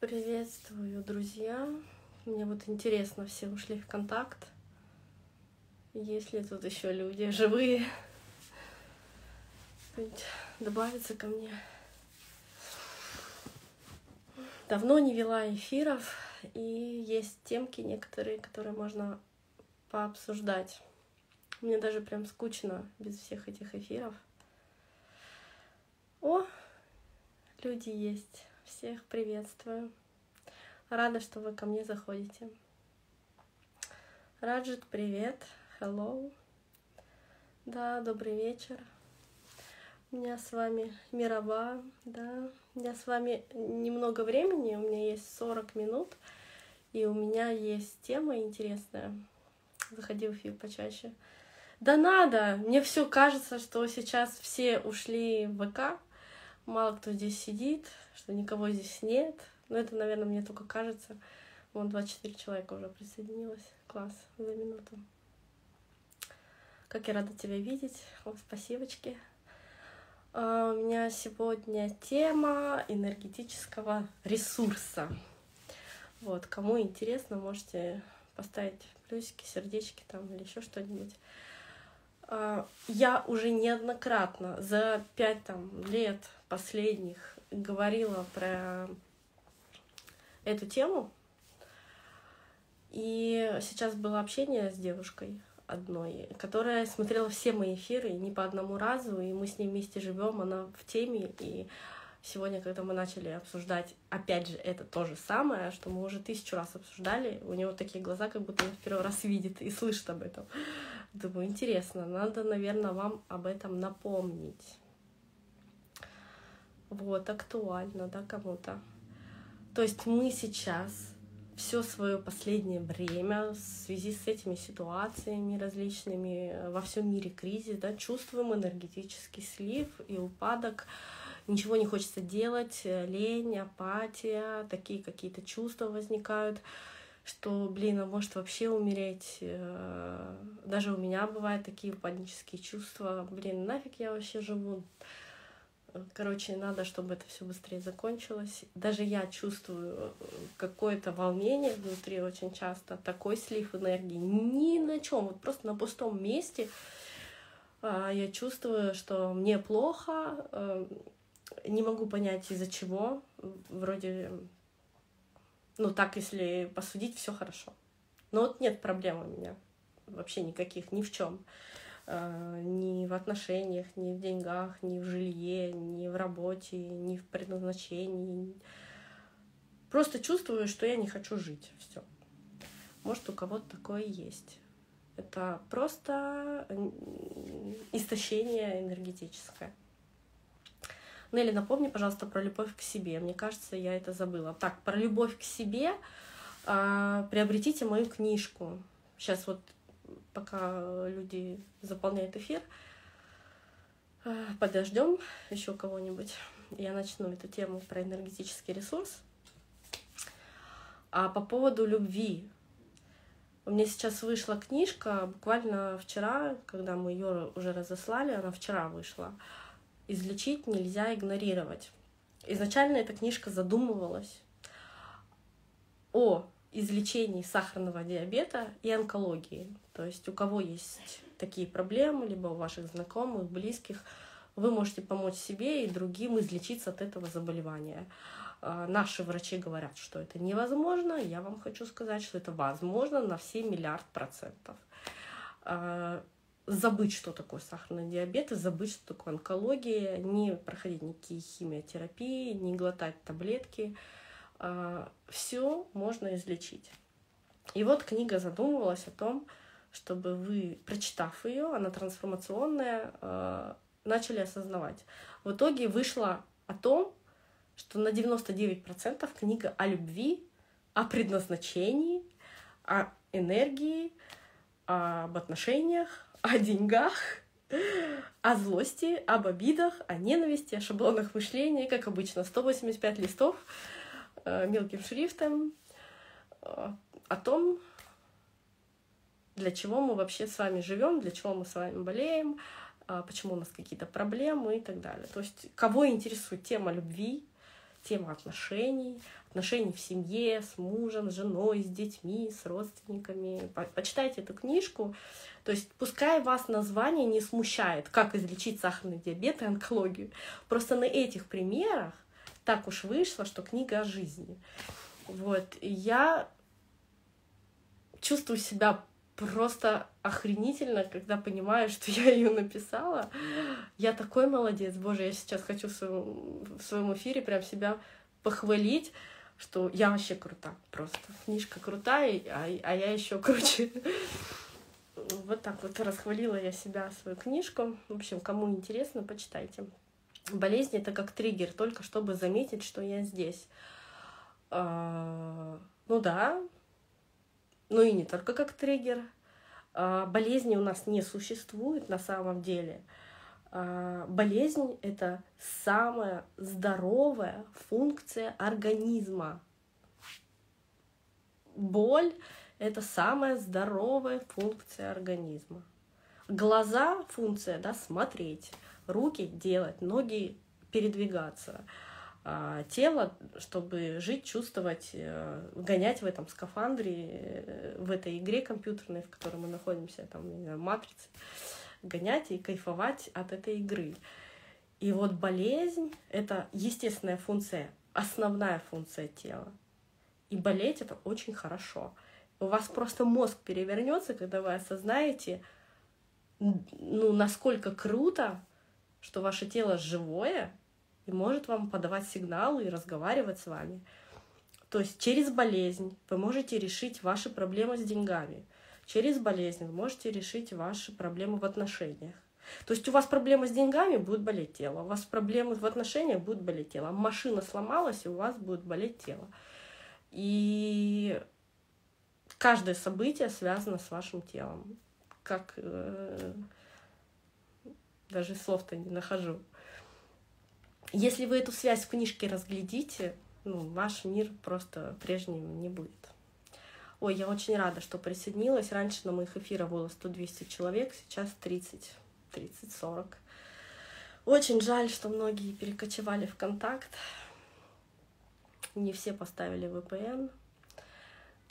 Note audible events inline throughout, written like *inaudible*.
Приветствую, друзья. Мне вот интересно, все ушли в контакт. Есть ли тут еще люди живые? Добавиться ко мне. Давно не вела эфиров, и есть темки некоторые, которые можно пообсуждать. Мне даже прям скучно без всех этих эфиров. О, люди есть. Всех приветствую. Рада, что вы ко мне заходите. Раджит, привет. Hello. Да, добрый вечер. У меня с вами Мирова, да. У меня с вами немного времени, у меня есть 40 минут, и у меня есть тема интересная. Заходи в эфир почаще. Да надо! Мне все кажется, что сейчас все ушли в ВК, мало кто здесь сидит, что никого здесь нет. Но это, наверное, мне только кажется. Вон 24 человека уже присоединилось. Класс, за минуту. Как я рада тебя видеть. Спасибочки. А, у меня сегодня тема энергетического ресурса. Вот, кому интересно, можете поставить плюсики, сердечки там или еще что-нибудь. А, я уже неоднократно за пять там, лет последних говорила про эту тему. И сейчас было общение с девушкой одной, которая смотрела все мои эфиры не по одному разу, и мы с ней вместе живем, она в теме, и сегодня, когда мы начали обсуждать, опять же, это то же самое, что мы уже тысячу раз обсуждали, у него такие глаза, как будто он в первый раз видит и слышит об этом. Думаю, интересно, надо, наверное, вам об этом напомнить. Вот, актуально, да, кому-то. То есть мы сейчас все свое последнее время в связи с этими ситуациями различными э, во всем мире кризис, да, чувствуем энергетический слив и упадок. Ничего не хочется делать, э, лень, апатия, такие какие-то чувства возникают, что, блин, а может вообще умереть. Э, даже у меня бывают такие панические чувства, блин, нафиг я вообще живу. Короче, надо, чтобы это все быстрее закончилось. Даже я чувствую э, какое-то волнение внутри очень часто, такой слив энергии. Ни на чем, вот просто на пустом месте а, я чувствую, что мне плохо, э, не могу понять из-за чего. Вроде, ну так, если посудить, все хорошо. Но вот нет проблем у меня вообще никаких, ни в чем. Э, ни в отношениях, ни в деньгах, ни в жилье, ни в работе, ни в предназначении. Просто чувствую, что я не хочу жить. Все. Может, у кого-то такое есть. Это просто истощение энергетическое. Нелли, напомни, пожалуйста, про любовь к себе. Мне кажется, я это забыла. Так, про любовь к себе а, приобретите мою книжку. Сейчас вот пока люди заполняют эфир. Э, подождем еще кого-нибудь. Я начну эту тему про энергетический ресурс. А по поводу любви. У меня сейчас вышла книжка, буквально вчера, когда мы ее уже разослали, она вчера вышла. «Излечить нельзя игнорировать». Изначально эта книжка задумывалась о излечении сахарного диабета и онкологии. То есть у кого есть такие проблемы, либо у ваших знакомых, близких, вы можете помочь себе и другим излечиться от этого заболевания. А, наши врачи говорят, что это невозможно. Я вам хочу сказать, что это возможно на все миллиард процентов. А, забыть, что такое сахарный диабет, и забыть, что такое онкология, не проходить никакие химиотерапии, не глотать таблетки – все можно излечить. И вот книга задумывалась о том, чтобы вы, прочитав ее, она трансформационная, а, начали осознавать. В итоге вышло о том, что на 99% книга о любви, о предназначении, о энергии, об отношениях, о деньгах, о злости, об обидах, о ненависти, о шаблонах мышления, как обычно, 185 листов мелким шрифтом э, о том, для чего мы вообще с вами живем, для чего мы с вами болеем, э, почему у нас какие-то проблемы и так далее. То есть кого интересует тема любви, тема отношений, отношений в семье, с мужем, с женой, с детьми, с родственниками. Почитайте эту книжку. То есть пускай вас название не смущает, как излечить сахарный диабет и онкологию. Просто на этих примерах так уж вышло, что книга о жизни. Вот. И я чувствую себя просто охренительно, когда понимаю, что я ее написала. Я такой молодец, боже, я сейчас хочу в своем, в своем эфире прям себя похвалить, что я вообще крута, просто книжка крутая, а, а я еще круче. Вот так вот расхвалила я себя, свою книжку. В общем, кому интересно, почитайте. Болезнь это как триггер, только чтобы заметить, что я здесь. А, ну да, ну и не только как триггер. А, болезни у нас не существует на самом деле. А, болезнь — это самая здоровая функция организма. Боль — это самая здоровая функция организма. Глаза — функция, да, смотреть, руки — делать, ноги — передвигаться — а, тело, чтобы жить, чувствовать, э, гонять в этом скафандре, э, в этой игре компьютерной, в которой мы находимся, там, не знаю, матрицы, гонять и кайфовать от этой игры. И вот болезнь — это естественная функция, основная функция тела. И болеть — это очень хорошо. У вас просто мозг перевернется, когда вы осознаете, ну, насколько круто, что ваше тело живое, и может вам подавать сигналы и разговаривать с вами. То есть через болезнь вы можете решить ваши проблемы с деньгами. Через болезнь вы можете решить ваши проблемы в отношениях. То есть у вас проблемы с деньгами, будет болеть тело. У вас проблемы в отношениях, будет болеть тело. Машина сломалась, и у вас будет болеть тело. И каждое событие связано с вашим телом. Как э, даже слов-то не нахожу. Если вы эту связь в книжке разглядите, ну, ваш мир просто прежним не будет. Ой, я очень рада, что присоединилась. Раньше на моих эфирах было 100-200 человек, сейчас 30, 30-40. Очень жаль, что многие перекочевали в контакт. Не все поставили VPN.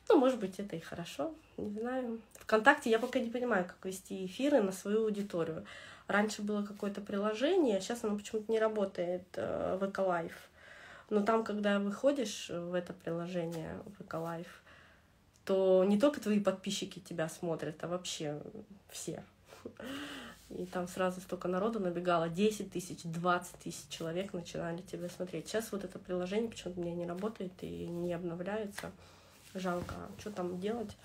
Ну, может быть, это и хорошо, не знаю. Вконтакте я пока не понимаю, как вести эфиры на свою аудиторию. Раньше было какое-то приложение, а сейчас оно почему-то не работает, э, VK Live. Но там, когда выходишь в это приложение VK Live, то не только твои подписчики тебя смотрят, а вообще все. И там сразу столько народу набегало, 10 тысяч, 20 тысяч человек начинали тебя смотреть. Сейчас вот это приложение почему-то у меня не работает и не обновляется. Жалко. А что там делать?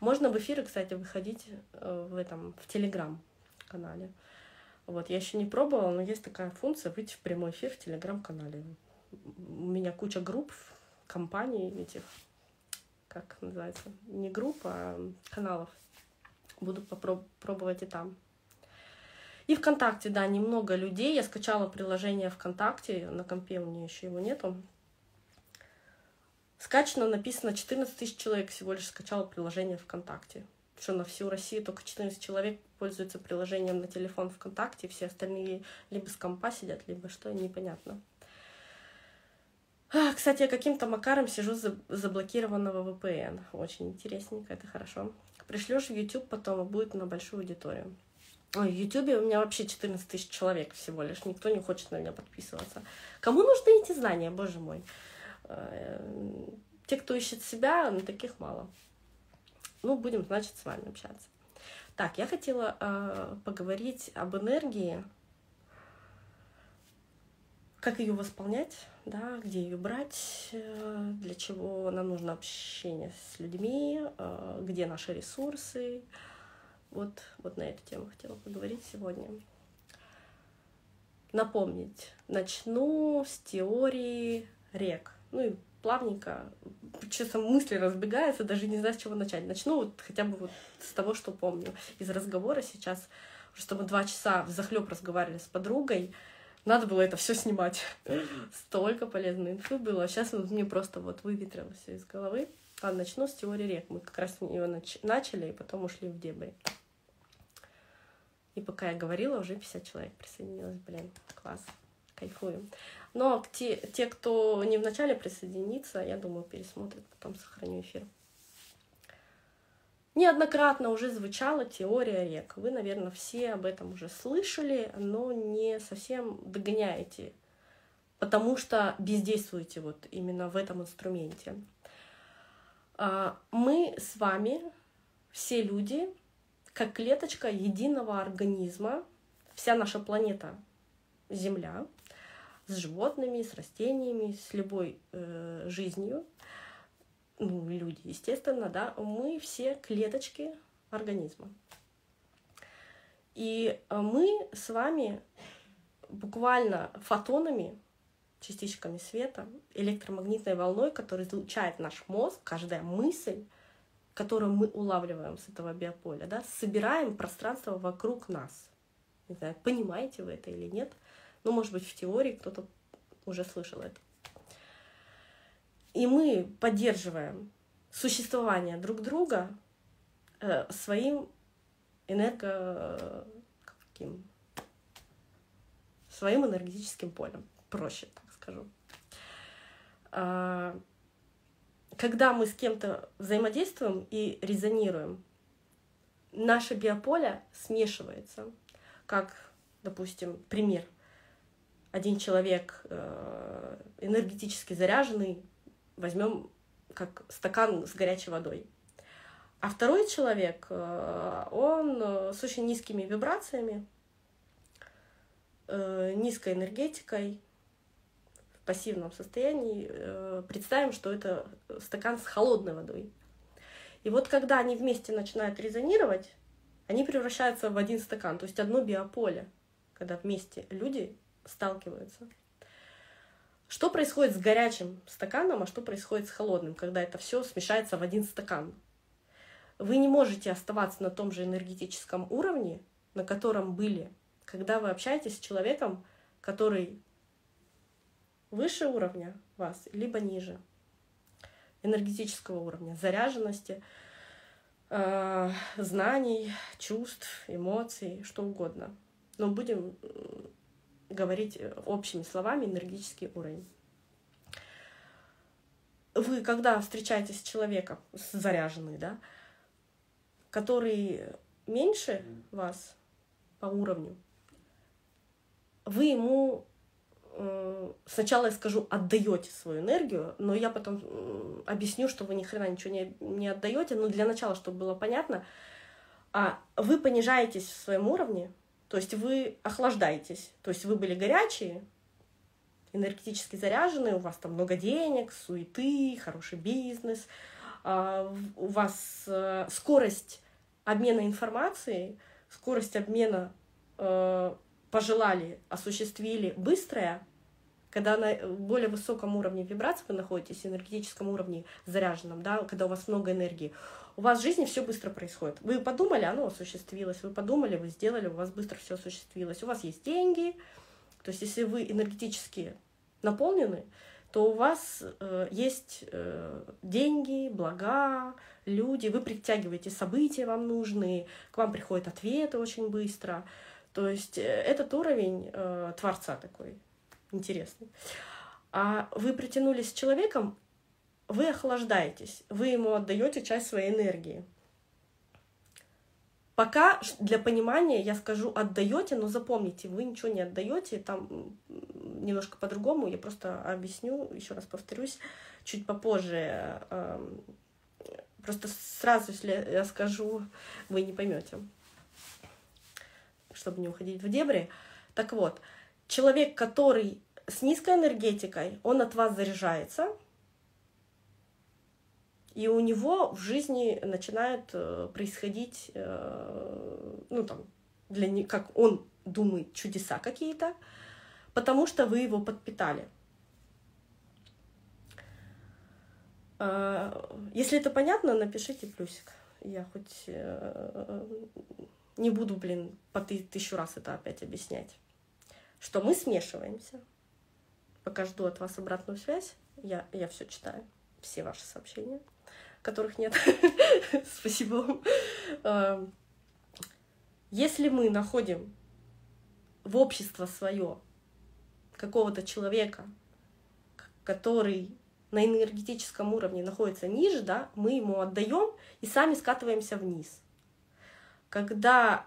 Можно в эфиры, кстати, выходить э, в этом, в Телеграм-канале. Вот, я еще не пробовала, но есть такая функция выйти в прямой эфир в телеграм-канале. У меня куча групп, компаний этих, как называется, не групп, а каналов. Буду попробовать и там. И ВКонтакте, да, немного людей. Я скачала приложение ВКонтакте, на компе у меня еще его нету. Скачано, написано 14 тысяч человек всего лишь скачало приложение ВКонтакте что на всю Россию только 14 человек пользуются приложением на телефон ВКонтакте, все остальные либо с компа сидят, либо что, непонятно. А, кстати, я каким-то макаром сижу за заблокированного VPN. Очень интересненько, это хорошо. Пришлешь в YouTube потом, и будет на большую аудиторию. Ой, в YouTube у меня вообще 14 тысяч человек всего лишь. Никто не хочет на меня подписываться. Кому нужны эти знания, боже мой? Э, те, кто ищет себя, на таких мало. Ну, будем, значит, с вами общаться. Так, я хотела э, поговорить об энергии, как ее восполнять, да, где ее брать, э, для чего нам нужно общение с людьми, э, где наши ресурсы. Вот, вот на эту тему хотела поговорить сегодня. Напомнить. Начну с теории рек. Ну и плавненько, честно, мысли разбегаются, даже не знаю, с чего начать. Начну вот хотя бы вот с того, что помню из разговора сейчас, что мы два часа в захлеб разговаривали с подругой, надо было это все снимать. Столько полезной инфы было. Сейчас вот мне просто вот выветрилось все из головы. Ладно, начну с теории рек. Мы как раз ее нач- начали, и потом ушли в дебри. И пока я говорила, уже 50 человек присоединилось. Блин, класс. Кайфую. Но те, те, кто не вначале присоединится, я думаю, пересмотрят, потом сохраню эфир. Неоднократно уже звучала теория рек. Вы, наверное, все об этом уже слышали, но не совсем догоняете, потому что бездействуете вот именно в этом инструменте. А, мы с вами, все люди, как клеточка единого организма, вся наша планета Земля, с животными, с растениями, с любой э, жизнью, ну, люди, естественно, да, мы все клеточки организма. И э, мы с вами буквально фотонами, частичками света, электромагнитной волной, которая излучает наш мозг, каждая мысль, которую мы улавливаем с этого биополя, да, собираем пространство вокруг нас. Не знаю, понимаете вы это или нет. Ну, может быть, в теории кто-то уже слышал это. И мы поддерживаем существование друг друга э, своим энерго... Каким? своим энергетическим полем, проще так скажу. А, когда мы с кем-то взаимодействуем и резонируем, наше биополе смешивается. Как, допустим, пример. Один человек э, энергетически заряженный, возьмем как стакан с горячей водой. А второй человек, э, он э, с очень низкими вибрациями, низкой энергетикой, в пассивном состоянии. Представим, что это стакан с холодной водой. И вот когда они вместе начинают резонировать, они превращаются в один стакан, то есть одно биополе, когда вместе люди сталкиваются. Что происходит с горячим стаканом, а что происходит с холодным, когда это все смешается в один стакан? Вы не можете оставаться на том же энергетическом уровне, на котором были, когда вы общаетесь с человеком, который выше уровня вас, либо ниже энергетического уровня, заряженности, э, знаний, чувств, эмоций, что угодно. Но будем говорить э, общими словами энергетический уровень. Вы, когда встречаетесь с человеком, с заряженный, да, который меньше вас по уровню, вы ему э, сначала я скажу, отдаете свою энергию, но я потом объясню, что вы ни хрена ничего не, не отдаете. Но для начала, чтобы было понятно, а вы понижаетесь в своем уровне, то есть вы охлаждаетесь. То есть вы были горячие, энергетически заряженные, у вас там много денег, суеты, хороший бизнес, а, у вас э, скорость обмена информацией, скорость обмена э, пожелали, осуществили быстрая, когда на более высоком уровне вибрации вы находитесь, энергетическом уровне заряженном, да, когда у вас много энергии, у вас в жизни все быстро происходит. Вы подумали, оно осуществилось. Вы подумали, вы сделали, у вас быстро все осуществилось. У вас есть деньги. То есть, если вы энергетически наполнены, то у вас э, есть э, деньги, блага, люди, вы притягиваете события вам нужные, к вам приходят ответы очень быстро. То есть э, этот уровень э, творца такой интересный. А вы притянулись с человеком, вы охлаждаетесь, вы ему отдаете часть своей энергии. Пока для понимания я скажу отдаете, но запомните, вы ничего не отдаете, там немножко по-другому, я просто объясню, еще раз повторюсь, чуть попозже. Эм, просто сразу, если я скажу, вы не поймете, чтобы не уходить в дебри. Так вот, человек, который с низкой энергетикой, он от вас заряжается, и у него в жизни начинают э, происходить, э, ну там, для не, как он думает, чудеса какие-то, потому что вы его подпитали. Э, если это понятно, напишите плюсик. Я хоть не буду, блин, по тысячу раз это опять объяснять. Что мы смешиваемся. Пока жду от вас обратную связь, я, я все читаю, все ваши сообщения которых нет. *laughs* Спасибо. Эм, если мы находим в общество свое какого-то человека, который на энергетическом уровне находится ниже, да, мы ему отдаем и сами скатываемся вниз. Когда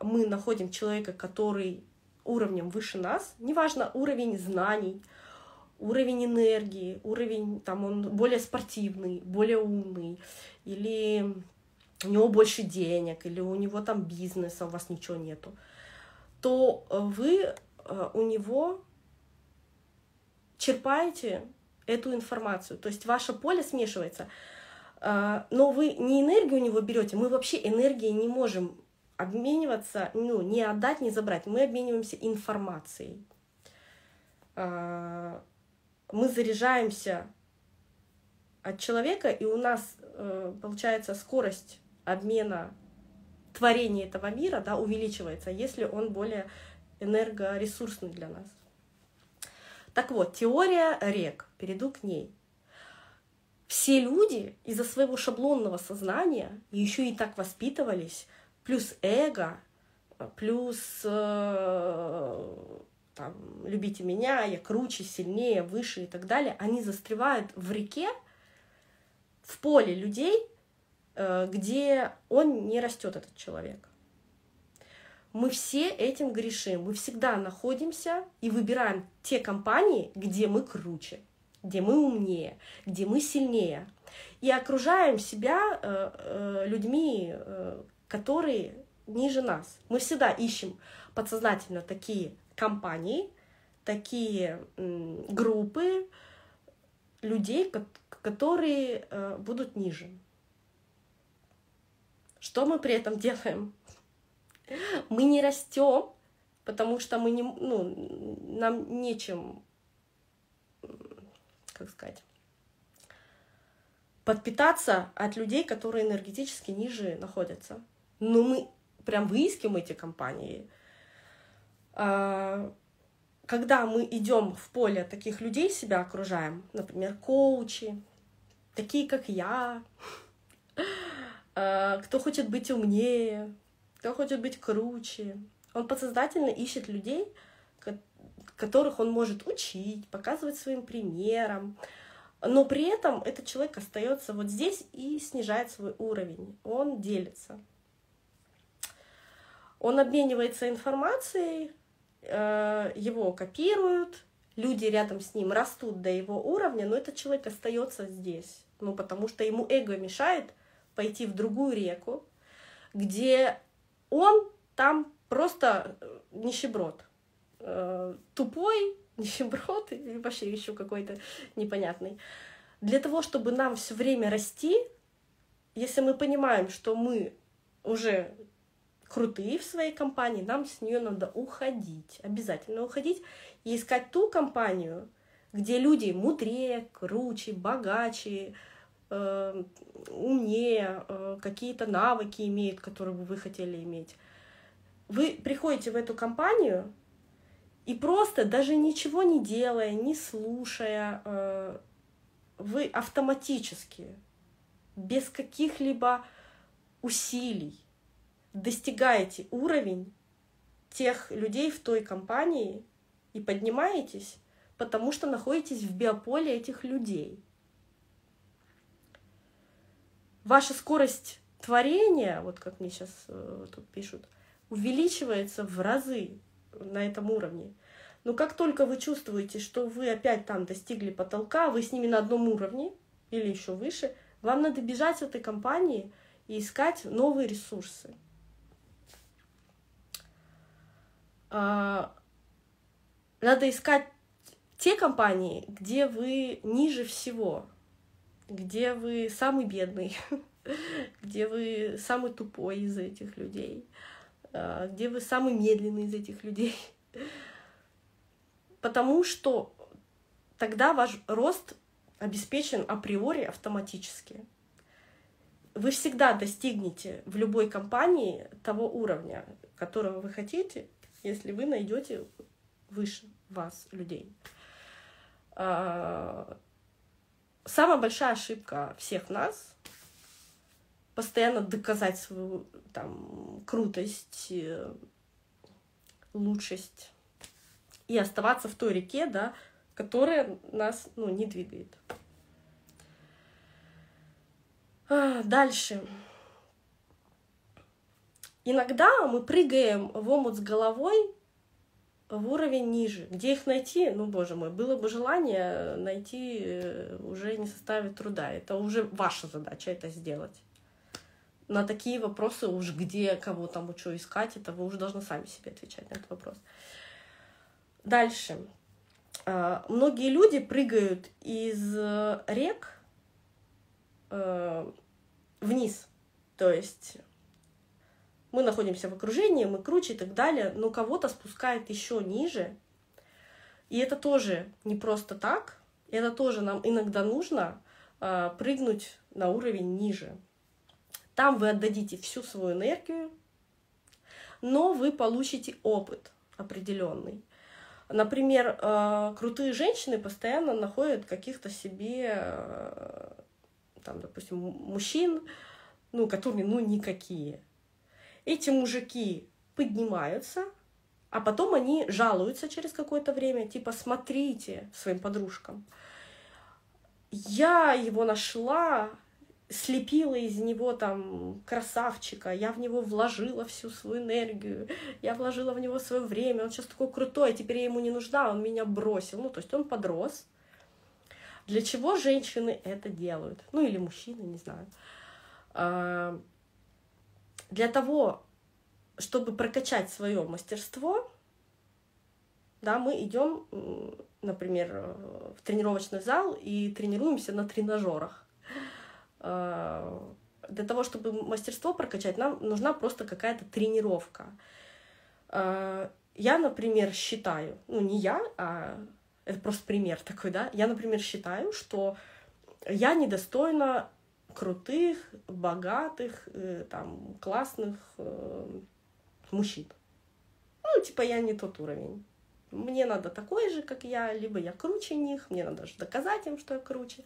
э, мы находим человека, который уровнем выше нас, неважно уровень знаний, уровень энергии, уровень, там он более спортивный, более умный, или у него больше денег, или у него там бизнеса, у вас ничего нету, то вы э, у него черпаете эту информацию. То есть ваше поле смешивается. Э, но вы не энергию у него берете, мы вообще энергией не можем обмениваться, ну, не отдать, не забрать. Мы обмениваемся информацией. Э, мы заряжаемся от человека, и у нас получается скорость обмена творения этого мира да, увеличивается, если он более энергоресурсный для нас. Так вот, теория рек, перейду к ней. Все люди из-за своего шаблонного сознания еще и так воспитывались, плюс эго, плюс э, там, любите меня, я круче, сильнее, выше и так далее, они застревают в реке, в поле людей, Э, где он не растет, этот человек. Мы все этим грешим. Мы всегда находимся и выбираем те компании, где мы круче, где мы умнее, где мы сильнее. И окружаем себя э, э, людьми, которые ниже нас. Мы всегда ищем подсознательно такие компании, такие группы людей, которые э, будут ниже. Что мы при этом делаем? Мы не растем, потому что мы не, ну, нам нечем, как сказать, подпитаться от людей, которые энергетически ниже находятся. Но мы прям выискиваем эти компании. А, когда мы идем в поле таких людей, себя окружаем, например, коучи, такие как я, Э, кто хочет быть умнее, кто хочет быть круче. Он подсознательно ищет людей, которых он может учить, показывать своим примером. Но при этом этот человек остается вот здесь и снижает свой уровень. Он делится. Он обменивается информацией, его копируют, люди рядом с ним растут до его уровня, но этот человек остается здесь. Ну, потому что ему эго мешает пойти в другую реку, где он там просто э, нищеброд. Э, тупой *laughs* нищеброд или вообще еще какой-то непонятный. Для того, чтобы нам все время расти, если мы понимаем, что мы уже крутые в своей компании, нам с нее надо уходить, обязательно уходить и искать ту компанию, где люди мудрее, круче, богаче, э, умнее, э, какие-то навыки имеют, которые бы вы хотели иметь. Вы приходите в эту компанию и просто даже ничего не делая, не слушая, э, вы автоматически, без каких-либо усилий достигаете уровень тех людей в той компании и поднимаетесь, потому что находитесь в биополе этих людей – ваша скорость творения, вот как мне сейчас э, тут пишут, увеличивается в разы на этом уровне. Но как только вы чувствуете, что вы опять там достигли потолка, вы с ними на одном уровне или еще выше, вам надо бежать с этой компании и искать новые ресурсы. А, надо искать те компании, где вы ниже всего, где вы самый бедный, *laughs* где вы самый тупой из этих людей, а, где вы самый медленный из этих людей. Потому что тогда ваш рост обеспечен априори автоматически. Вы всегда достигнете в любой компании того уровня, которого вы хотите, если вы найдете выше вас людей. А, самая большая ошибка всех нас постоянно доказать свою там крутость, э, лучшесть и оставаться в той реке, да, которая нас ну, не двигает. А, дальше. Иногда мы прыгаем в омут с головой в уровень ниже. Где их найти? Ну, боже мой, было бы желание найти э, уже не составит труда. Это уже ваша задача это сделать. На такие вопросы уж где, кого там, что искать, это вы уже должны сами себе отвечать на этот вопрос. Дальше. А, многие люди прыгают из э, рек э, вниз. То есть мы находимся в окружении, мы круче и так далее, но кого-то спускает еще ниже. И это тоже не просто так, это тоже нам иногда нужно э, прыгнуть на уровень ниже. Там вы отдадите всю свою энергию, но вы получите опыт определенный. Например, э, крутые женщины постоянно находят каких-то себе, э, там, допустим, мужчин, ну, которые, ну, никакие эти мужики поднимаются, а потом они жалуются через какое-то время, типа, смотрите своим подружкам. Я его нашла, слепила из него там красавчика, я в него вложила всю свою энергию, я вложила в него свое время, он сейчас такой крутой, а теперь я ему не нужна, он меня бросил. Ну, то есть он подрос. Для чего женщины это делают? Ну, или мужчины, не знаю. Для того, чтобы прокачать свое мастерство, да, мы идем, например, в тренировочный зал и тренируемся на тренажерах. А, для того, чтобы мастерство прокачать, нам нужна просто какая-то тренировка. А, я, например, считаю, ну не я, а это просто пример такой, да, я, например, считаю, что я недостойна крутых, богатых, э, там, классных э, мужчин. Ну, типа, я не тот уровень. Мне надо такой же, как я, либо я круче них, мне надо же доказать им, что я круче.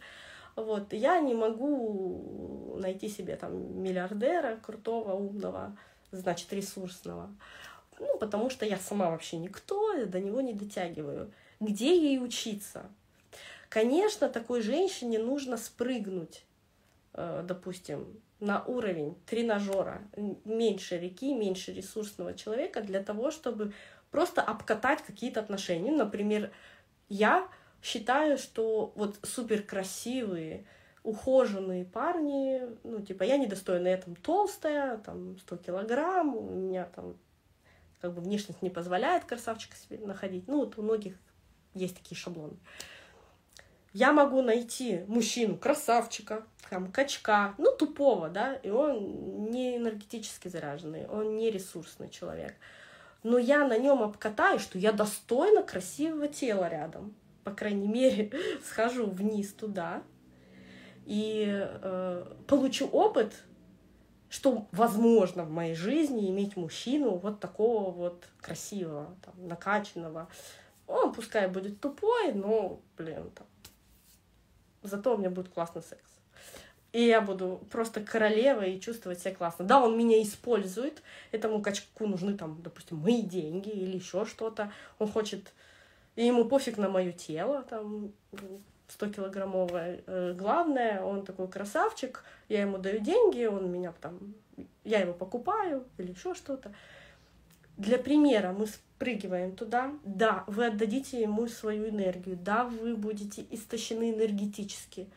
Вот, я не могу найти себе там миллиардера, крутого, умного, значит, ресурсного. Ну, потому что я сама вообще никто, до него не дотягиваю. Где ей учиться? Конечно, такой женщине нужно спрыгнуть допустим, на уровень тренажера меньше реки, меньше ресурсного человека для того, чтобы просто обкатать какие-то отношения. Например, я считаю, что вот супер красивые, ухоженные парни, ну, типа, я недостойна, я там толстая, там, 100 килограмм, у меня там, как бы, внешность не позволяет красавчика себе находить. Ну, вот у многих есть такие шаблоны. Я могу найти мужчину, красавчика, там, качка, ну, тупого, да, и он не энергетически заряженный, он не ресурсный человек. Но я на нем обкатаю, что я достойна красивого тела рядом. По крайней мере, *laughs* схожу вниз туда и э, получу опыт, что возможно в моей жизни иметь мужчину вот такого вот красивого, там, накачанного. Он пускай будет тупой, но, блин, там, зато у меня будет классный секс и я буду просто королевой и чувствовать себя классно. Да, он меня использует, этому качку нужны там, допустим, мои деньги или еще что-то. Он хочет, и ему пофиг на мое тело, там, 100 килограммовое. Э, главное, он такой красавчик, я ему даю деньги, он меня там, я его покупаю или еще что-то. Для примера мы спрыгиваем туда, да, вы отдадите ему свою энергию, да, вы будете истощены энергетически,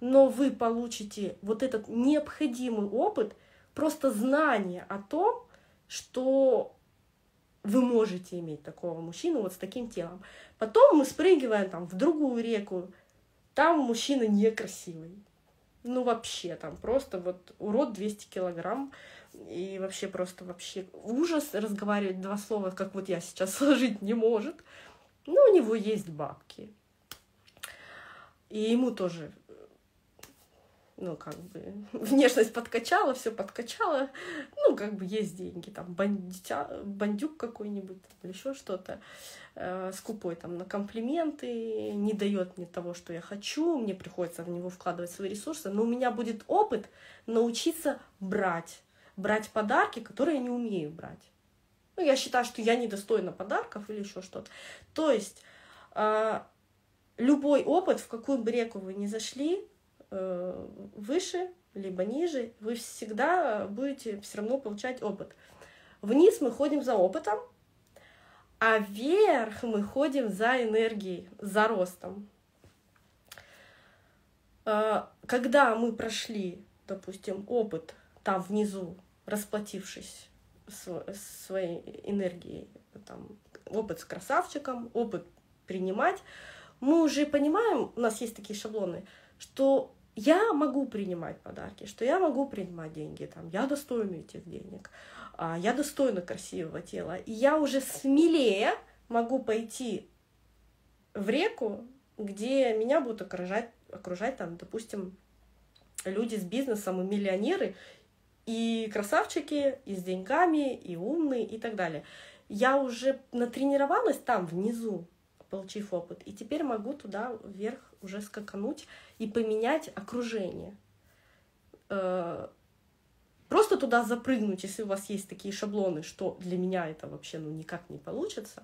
но вы получите вот этот необходимый опыт, просто знание о том, что вы можете иметь такого мужчину вот с таким телом. Потом мы спрыгиваем там в другую реку, там мужчина некрасивый. Ну вообще там просто вот урод 200 килограмм и вообще просто вообще ужас разговаривать два слова, как вот я сейчас *laughs* сложить не может. Но у него есть бабки. И ему тоже ну, как бы, *laughs* внешность подкачала, все подкачала, ну, как бы есть деньги, там, бандитя, бандюк какой-нибудь, или еще что-то, э, скупой там на комплименты, не дает мне того, что я хочу, мне приходится в него вкладывать свои ресурсы, но у меня будет опыт научиться брать, брать подарки, которые я не умею брать. Ну, я считаю, что я недостойна подарков или еще что-то. То есть э, любой опыт, в какую бы реку вы ни зашли, э, выше либо ниже, вы всегда будете все равно получать опыт. Вниз мы ходим за опытом, а вверх мы ходим за энергией, за ростом. Э, когда мы прошли, допустим, опыт там внизу, расплатившись своей энергией, там, опыт с красавчиком, опыт принимать, мы уже понимаем, у нас есть такие шаблоны, что я могу принимать подарки, что я могу принимать деньги, там, я достойна этих денег, а, я достойна красивого тела, и я уже смелее могу пойти в реку, где меня будут окружать, окружать там, допустим, люди с бизнесом и миллионеры, и красавчики, и с деньгами, и умные, и так далее. Я уже натренировалась там, внизу, получив опыт, и теперь могу туда вверх уже скакануть и поменять окружение. Э, просто туда запрыгнуть, если у вас есть такие шаблоны, что для меня это вообще ну, никак не получится,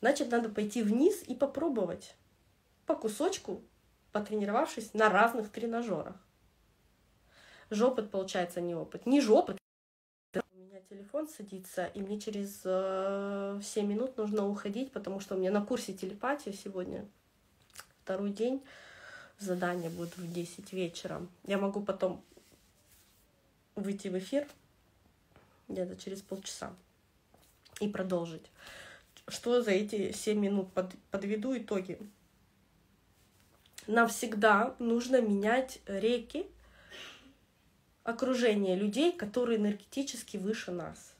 значит, надо пойти вниз и попробовать по кусочку, потренировавшись на разных тренажерах. Жопот получается не опыт. Не жопот. У меня телефон садится, и мне через э, 7 минут нужно уходить, потому что у меня на курсе телепатии сегодня второй день. Задание будет в 10 вечера. Я могу потом выйти в эфир где-то через полчаса и продолжить. Что за эти 7 минут? Под, подведу итоги. Нам всегда нужно менять реки окружение людей, которые энергетически выше нас.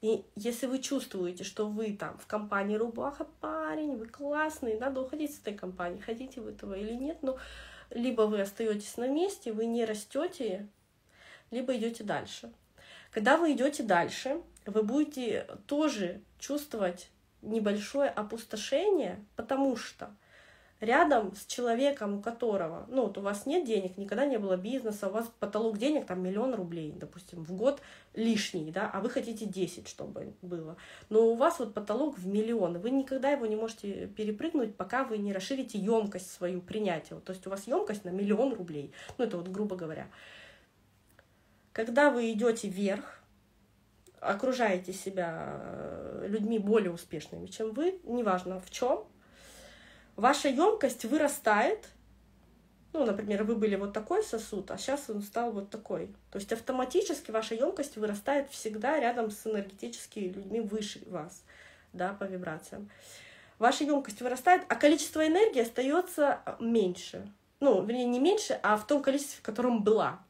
И если вы чувствуете, что вы там в компании рубаха парень, вы классный, надо уходить с этой компании, хотите вы этого или нет, но либо вы остаетесь на месте, вы не растете, либо идете дальше. Когда вы идете дальше, вы будете тоже чувствовать небольшое опустошение, потому что рядом с человеком, у которого, ну, вот у вас нет денег, никогда не было бизнеса, у вас потолок денег там миллион рублей, допустим, в год лишний, да, а вы хотите 10, чтобы было. Но у вас вот потолок в миллион, вы никогда его не можете перепрыгнуть, пока вы не расширите емкость свою принятия. То есть у вас емкость на миллион рублей. Ну, это вот грубо говоря. Когда вы идете вверх, окружаете себя э, людьми более успешными, чем вы, неважно в чем, ваша емкость вырастает. Ну, например, вы были вот такой сосуд, а сейчас он стал вот такой. То есть автоматически ваша емкость вырастает всегда рядом с энергетическими людьми выше вас, да, по вибрациям. Ваша емкость вырастает, а количество энергии остается меньше. Ну, вернее, не меньше, а в том количестве, в котором была.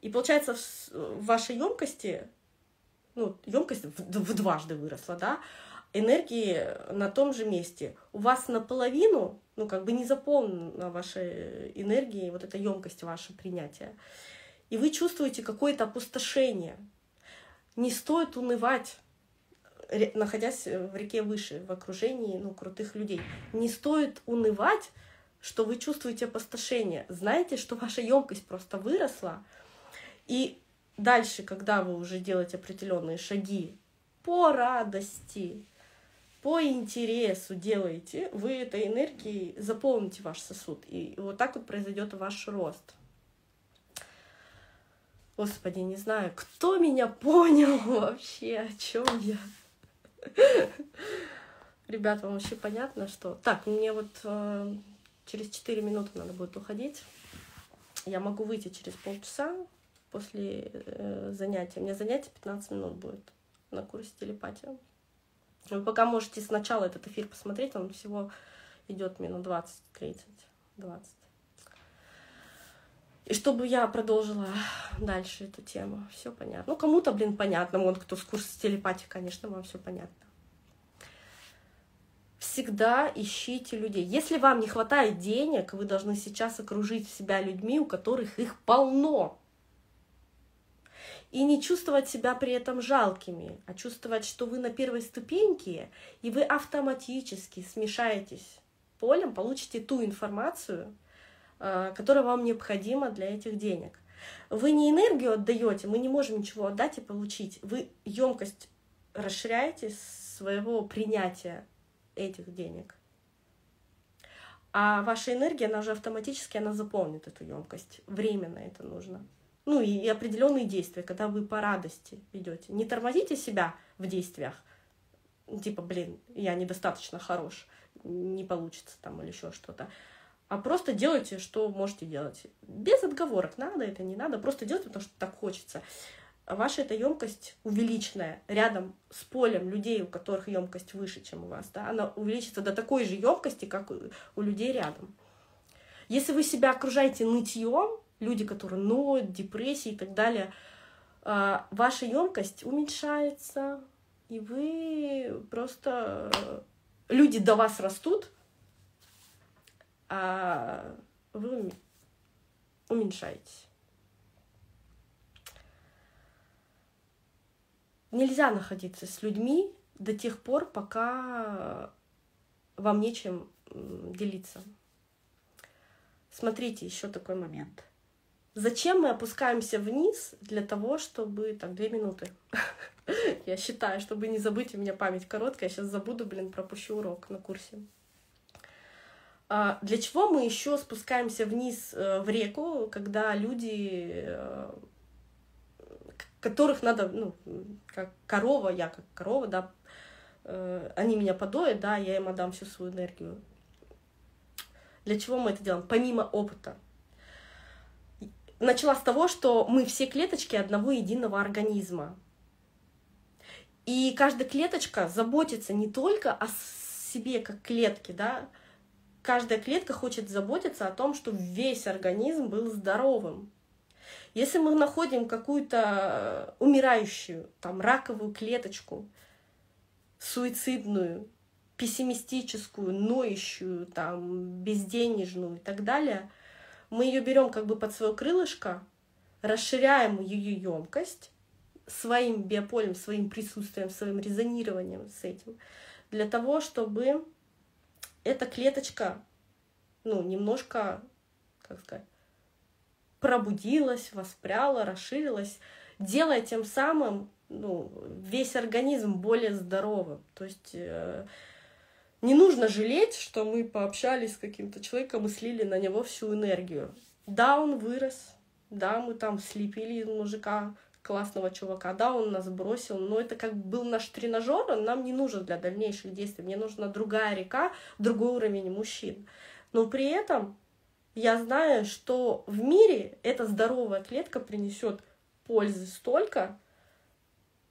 И получается, в вашей емкости, ну, емкость в, в дважды выросла, да, энергии на том же месте. У вас наполовину, ну, как бы не заполнена ваша энергия, вот эта емкость ваше принятия. И вы чувствуете какое-то опустошение. Не стоит унывать, находясь в реке выше, в окружении ну, крутых людей. Не стоит унывать, что вы чувствуете опустошение. Знаете, что ваша емкость просто выросла. И дальше, когда вы уже делаете определенные шаги по радости, по интересу делаете, вы этой энергией заполните ваш сосуд. И вот так вот произойдет ваш рост. Господи, не знаю, кто меня понял *laughs* вообще, о чем я. Ребят, вам вообще понятно, что... Так, мне вот э, через 4 минуты надо будет уходить. Я могу выйти через полчаса после э, занятия. У меня занятие 15 минут будет на курсе телепатии. Вы пока можете сначала этот эфир посмотреть, он всего идет минут 20-30, 20. И чтобы я продолжила дальше эту тему. Все понятно. Ну, кому-то, блин, понятно. Вон, кто с курса телепатии, конечно, вам все понятно. Всегда ищите людей. Если вам не хватает денег, вы должны сейчас окружить себя людьми, у которых их полно и не чувствовать себя при этом жалкими, а чувствовать, что вы на первой ступеньке, и вы автоматически смешаетесь полем, получите ту информацию, э, которая вам необходима для этих денег. Вы не энергию отдаете, мы не можем ничего отдать и получить. Вы емкость расширяете своего принятия этих денег. А ваша энергия, она уже автоматически, она заполнит эту емкость. Временно это нужно. Ну и, определенные действия, когда вы по радости идете. Не тормозите себя в действиях. Типа, блин, я недостаточно хорош, не получится там или еще что-то а просто делайте, что можете делать. Без отговорок, надо это, не надо, просто делайте, потому что так хочется. Ваша эта емкость увеличенная рядом с полем людей, у которых емкость выше, чем у вас, да, она увеличится до такой же емкости, как у людей рядом. Если вы себя окружаете нытьем, люди, которые ноют, депрессии и так далее, а, ваша емкость уменьшается, и вы просто люди до вас растут, а вы уменьшаетесь. Нельзя находиться с людьми до тех пор, пока вам нечем делиться. Смотрите, еще такой момент. Зачем мы опускаемся вниз для того, чтобы... Так, две минуты. *laughs* Я считаю, чтобы не забыть, у меня память короткая, я сейчас забуду, блин, пропущу урок на курсе. А для чего мы еще спускаемся вниз э, в реку, когда люди, э, которых надо, ну, как корова, я как корова, да, э, они меня подоят, да, я им отдам всю свою энергию. Для чего мы это делаем? Помимо опыта. Начала с того, что мы все клеточки одного единого организма. И каждая клеточка заботится не только о себе как клетке, да, каждая клетка хочет заботиться о том, чтобы весь организм был здоровым. Если мы находим какую-то умирающую, там, раковую клеточку, суицидную, пессимистическую, ноющую, там, безденежную и так далее, мы ее берем как бы под свое крылышко, расширяем ее емкость своим биополем, своим присутствием, своим резонированием с этим, для того, чтобы эта клеточка, ну, немножко, как сказать, пробудилась, воспряла, расширилась, делая тем самым ну, весь организм более здоровым. То есть э, не нужно жалеть, что мы пообщались с каким-то человеком и слили на него всю энергию. Да, он вырос, да, мы там слепили мужика классного чувака, да, он нас бросил, но это как был наш тренажер, он нам не нужен для дальнейших действий, мне нужна другая река, другой уровень мужчин. Но при этом я знаю, что в мире эта здоровая клетка принесет пользы столько,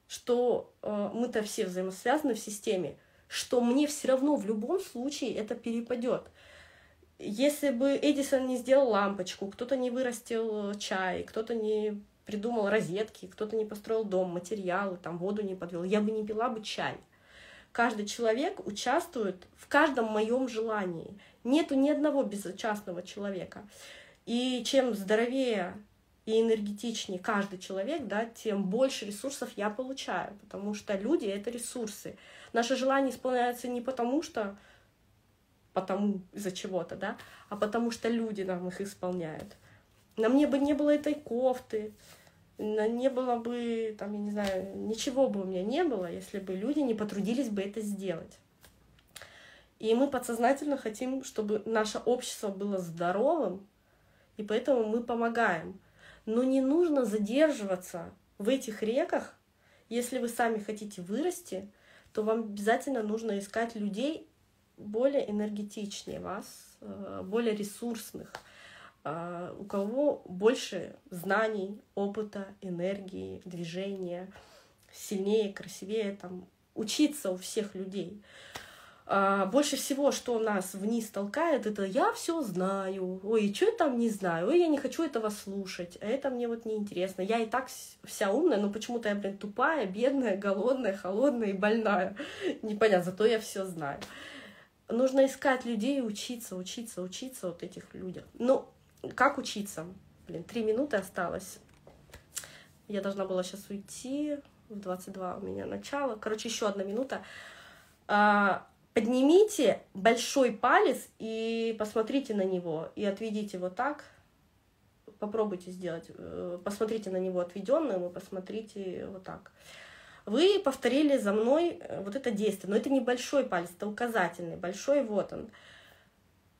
что э, мы-то все взаимосвязаны в системе, что мне все равно в любом случае это перепадет. Если бы Эдисон не сделал лампочку, кто-то не вырастил чай, кто-то не придумал розетки, кто-то не построил дом, материалы, там воду не подвел, я бы не пила бы чай. Каждый человек участвует в каждом моем желании. Нету ни одного безучастного человека. И чем здоровее и энергетичнее каждый человек, да, тем больше ресурсов я получаю, потому что люди — это ресурсы. Наши желания исполняются не потому, что потому из-за чего-то, да, а потому что люди нам их исполняют. На мне бы не было этой кофты, не было бы, там, я не знаю, ничего бы у меня не было, если бы люди не потрудились бы это сделать. И мы подсознательно хотим, чтобы наше общество было здоровым, и поэтому мы помогаем. Но не нужно задерживаться в этих реках. Если вы сами хотите вырасти, то вам обязательно нужно искать людей более энергетичнее вас, э, более ресурсных, а, у кого больше знаний, опыта, энергии, движения, сильнее, красивее, там, учиться у всех людей. А, больше всего, что нас вниз толкает, это я все знаю, ой, что я там не знаю, ой, я не хочу этого слушать, а это мне вот неинтересно. Я и так вся умная, но почему-то я, блин, тупая, бедная, голодная, холодная и больная. Непонятно, зато я все знаю. Нужно искать людей учиться, учиться, учиться вот этих людях. Ну, как учиться? Блин, три минуты осталось. Я должна была сейчас уйти. В 22 у меня начало. Короче, еще одна минута. Поднимите большой палец и посмотрите на него. И отведите вот так попробуйте сделать. Э, посмотрите на него отведенным и посмотрите вот так. Вы повторили за мной э, вот это действие, но это небольшой палец, это указательный, большой вот он.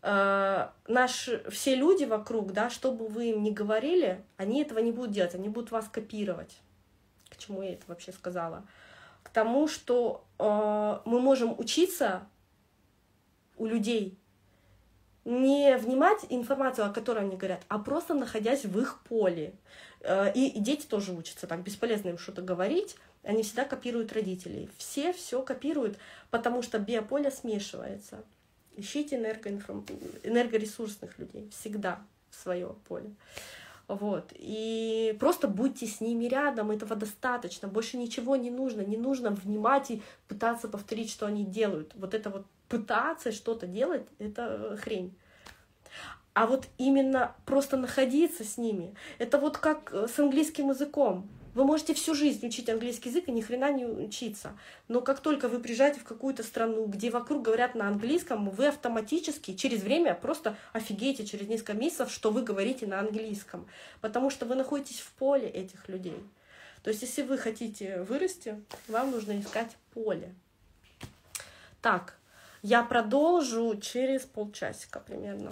Э, наш, все люди вокруг, да, что бы вы им ни говорили, они этого не будут делать, они будут вас копировать. К чему я это вообще сказала? Тому, что э, мы можем учиться у людей, не внимать информацию, о которой они говорят, а просто находясь в их поле. Э, и, и дети тоже учатся так, бесполезно им что-то говорить, они всегда копируют родителей. Все все копируют, потому что биополе смешивается. Ищите энергоинформ... энергоресурсных людей всегда в свое поле. Вот. И просто будьте с ними рядом, этого достаточно. Больше ничего не нужно. Не нужно внимать и пытаться повторить, что они делают. Вот это вот пытаться что-то делать, это хрень. А вот именно просто находиться с ними, это вот как с английским языком. Вы можете всю жизнь учить английский язык и ни хрена не учиться. Но как только вы приезжаете в какую-то страну, где вокруг говорят на английском, вы автоматически через время просто офигеете через несколько месяцев, что вы говорите на английском. Потому что вы находитесь в поле этих людей. То есть, если вы хотите вырасти, вам нужно искать поле. Так, я продолжу через полчасика примерно.